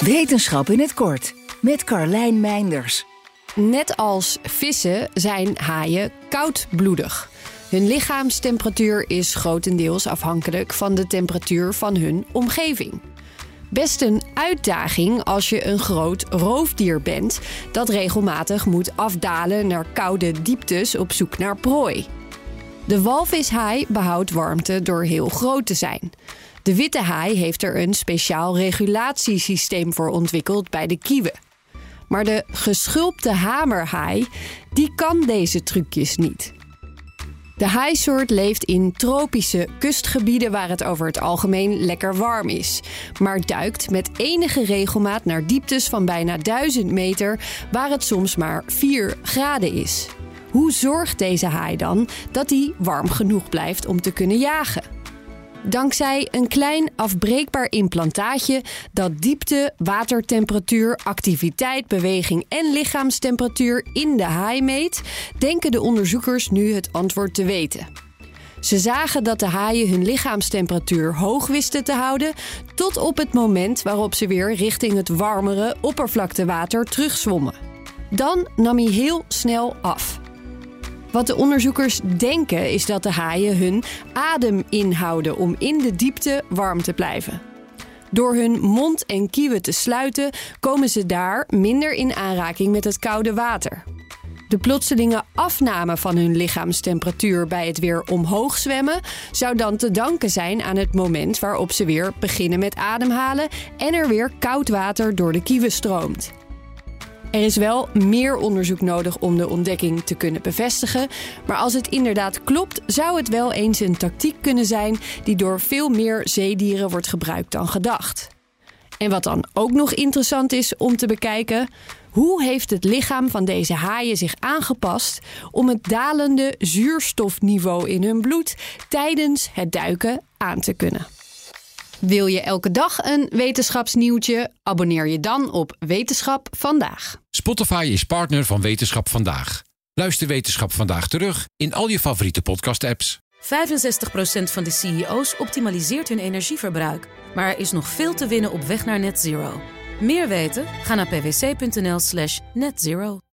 Wetenschap in het kort met Carlijn Meinders. Net als vissen zijn haaien koudbloedig. Hun lichaamstemperatuur is grotendeels afhankelijk van de temperatuur van hun omgeving. Best een uitdaging als je een groot roofdier bent dat regelmatig moet afdalen naar koude dieptes op zoek naar prooi. De walvishaai behoudt warmte door heel groot te zijn. De witte haai heeft er een speciaal regulatiesysteem voor ontwikkeld bij de kieuwen. Maar de geschulpte hamerhaai, die kan deze trucjes niet. De haaisoort leeft in tropische kustgebieden waar het over het algemeen lekker warm is, maar duikt met enige regelmaat naar dieptes van bijna 1000 meter waar het soms maar 4 graden is. Hoe zorgt deze haai dan dat hij warm genoeg blijft om te kunnen jagen? Dankzij een klein afbreekbaar implantaatje dat diepte, watertemperatuur, activiteit, beweging en lichaamstemperatuur in de haai meet, denken de onderzoekers nu het antwoord te weten. Ze zagen dat de haaien hun lichaamstemperatuur hoog wisten te houden tot op het moment waarop ze weer richting het warmere oppervlaktewater terugzwommen. Dan nam hij heel snel af. Wat de onderzoekers denken is dat de haaien hun adem inhouden om in de diepte warm te blijven. Door hun mond en kieuwen te sluiten komen ze daar minder in aanraking met het koude water. De plotselinge afname van hun lichaamstemperatuur bij het weer omhoog zwemmen zou dan te danken zijn aan het moment waarop ze weer beginnen met ademhalen en er weer koud water door de kieuwen stroomt. Er is wel meer onderzoek nodig om de ontdekking te kunnen bevestigen. Maar als het inderdaad klopt, zou het wel eens een tactiek kunnen zijn die door veel meer zeedieren wordt gebruikt dan gedacht. En wat dan ook nog interessant is om te bekijken, hoe heeft het lichaam van deze haaien zich aangepast om het dalende zuurstofniveau in hun bloed tijdens het duiken aan te kunnen? Wil je elke dag een wetenschapsnieuwtje? Abonneer je dan op Wetenschap vandaag. Spotify is partner van Wetenschap vandaag. Luister Wetenschap vandaag terug in al je favoriete podcast-apps. 65% van de CEO's optimaliseert hun energieverbruik. Maar er is nog veel te winnen op weg naar net zero. Meer weten? Ga naar pwc.nl/slash netzero.